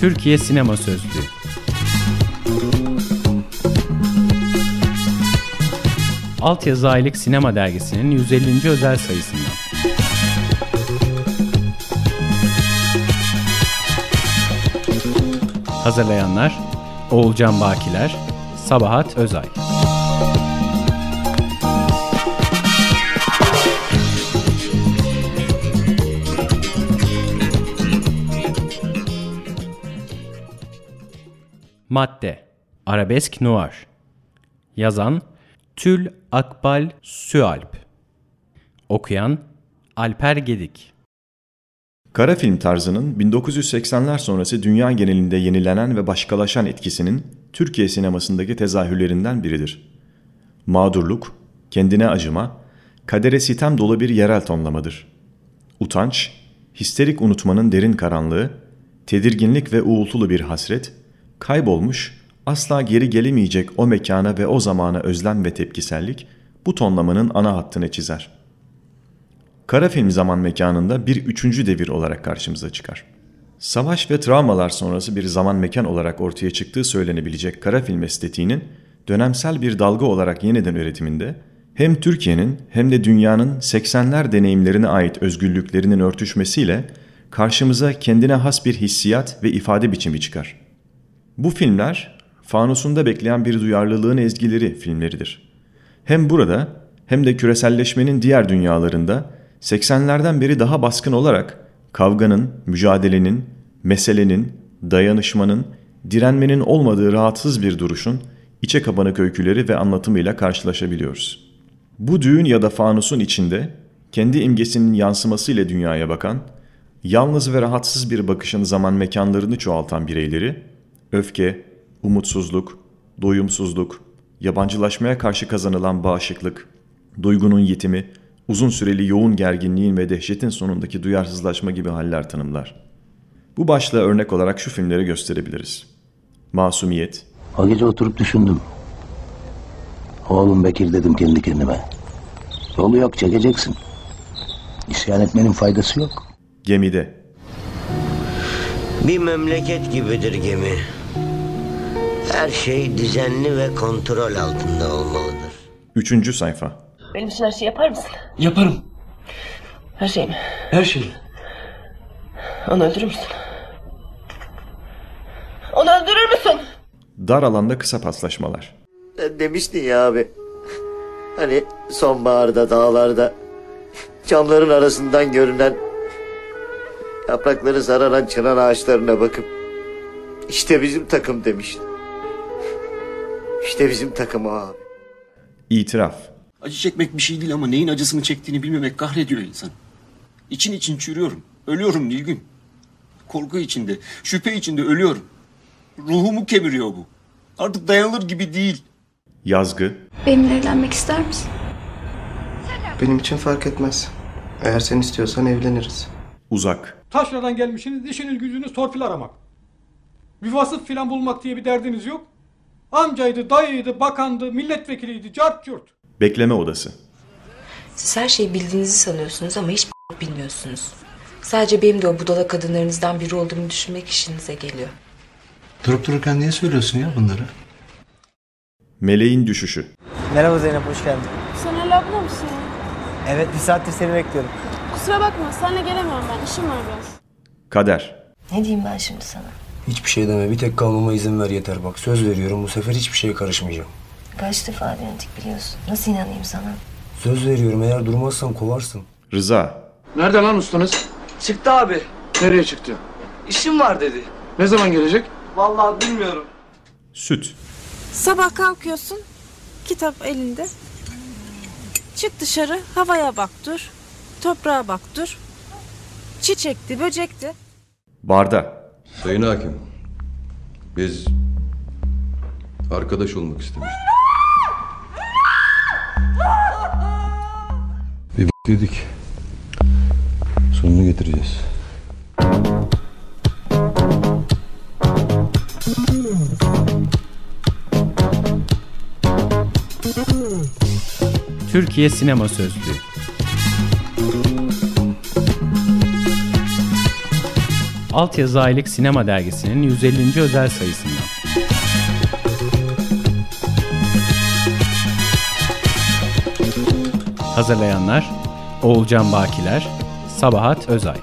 Türkiye Sinema Sözlüğü Altyazı Aylık Sinema Dergisi'nin 150. özel sayısından. Hazırlayanlar Oğulcan Bakiler, Sabahat Özay. Madde Arabesk Noir Yazan Tül Akbal Süalp Okuyan Alper Gedik Kara film tarzının 1980'ler sonrası dünya genelinde yenilenen ve başkalaşan etkisinin Türkiye sinemasındaki tezahürlerinden biridir. Mağdurluk, kendine acıma, kadere sitem dolu bir yerel tonlamadır. Utanç, histerik unutmanın derin karanlığı, tedirginlik ve uğultulu bir hasret, kaybolmuş, asla geri gelemeyecek o mekana ve o zamana özlem ve tepkisellik bu tonlamanın ana hattını çizer. Kara film zaman mekanında bir üçüncü devir olarak karşımıza çıkar. Savaş ve travmalar sonrası bir zaman mekan olarak ortaya çıktığı söylenebilecek kara film estetiğinin dönemsel bir dalga olarak yeniden üretiminde hem Türkiye'nin hem de dünyanın 80'ler deneyimlerine ait özgürlüklerinin örtüşmesiyle karşımıza kendine has bir hissiyat ve ifade biçimi çıkar. Bu filmler fanusunda bekleyen bir duyarlılığın ezgileri filmleridir. Hem burada hem de küreselleşmenin diğer dünyalarında 80'lerden beri daha baskın olarak kavganın, mücadelenin, meselenin, dayanışmanın, direnmenin olmadığı rahatsız bir duruşun içe kabanık öyküleri ve anlatımıyla karşılaşabiliyoruz. Bu düğün ya da fanusun içinde kendi imgesinin yansımasıyla dünyaya bakan, yalnız ve rahatsız bir bakışın zaman mekanlarını çoğaltan bireyleri, öfke, umutsuzluk, doyumsuzluk, yabancılaşmaya karşı kazanılan bağışıklık, duygunun yitimi, uzun süreli yoğun gerginliğin ve dehşetin sonundaki duyarsızlaşma gibi haller tanımlar. Bu başlığa örnek olarak şu filmleri gösterebiliriz. Masumiyet, O gece oturup düşündüm. Oğlum Bekir dedim kendi kendime. Yolu yok çekeceksin. İsyan etmenin faydası yok. Gemide, Bir memleket gibidir gemi. Her şey düzenli ve kontrol altında olmalıdır. Üçüncü sayfa, Benim için her şeyi yapar mısın? Yaparım. Her şey mi? Her şeyi. Onu öldürür müsün? Onu öldürür müsün? dar alanda kısa paslaşmalar, demiştin ya abi. Hani sonbaharda dağlarda camların arasından görünen yaprakları sararan çınar ağaçlarına bakıp işte bizim takım demiştin. İşte bizim takım o abi. itiraf, Acı çekmek bir şey değil ama neyin acısını çektiğini bilmemek kahrediyor insan. İçin için çürüyorum. Ölüyorum Nilgün. Korku içinde, şüphe içinde ölüyorum. Ruhumu kemiriyor bu. Artık dayanılır gibi değil. yazgı, Benimle evlenmek ister misin? Benim için fark etmez. Eğer sen istiyorsan evleniriz. uzak, Taşradan gelmişsiniz, işiniz gücünüz torpil aramak. Bir vasıf filan bulmak diye bir derdiniz yok. Amcaydı, dayıydı, bakandı, milletvekiliydi, cart curt. bekleme odası, Siz her şeyi bildiğinizi sanıyorsunuz ama hiç bilmiyorsunuz. Sadece benim de o budala kadınlarınızdan biri olduğumu düşünmek işinize geliyor. Durup dururken niye söylüyorsun ya bunları? meleğin düşüşü, Merhaba Zeynep, hoş geldin. Sen hala abla mısın? Evet, bir saattir seni bekliyorum. Kusura bakma, seninle gelemem ben. İşim var biraz. kader, Ne diyeyim ben şimdi sana? Hiçbir şey deme. Bir tek kalmama izin ver yeter bak. Söz veriyorum bu sefer hiçbir şeye karışmayacağım. Kaç defa denedik biliyorsun. Nasıl inanayım sana? Söz veriyorum eğer durmazsan kovarsın. rıza, Nerede lan ustanız? Çıktı abi. Nereye çıktı? İşim var dedi. Ne zaman gelecek? Vallahi bilmiyorum. süt, Sabah kalkıyorsun, kitap elinde. Çık dışarı, havaya bak dur. Toprağa bak dur. Çiçekti, böcekti. barda, Sayın Hakim, biz arkadaş olmak istemiştik. Bir b- dedik. Sonunu getireceğiz. Türkiye Sinema Sözlüğü Altyazı Aylık Sinema Dergisi'nin 150. özel sayısından. Hazırlayanlar Oğulcan Bakiler, Sabahat Özay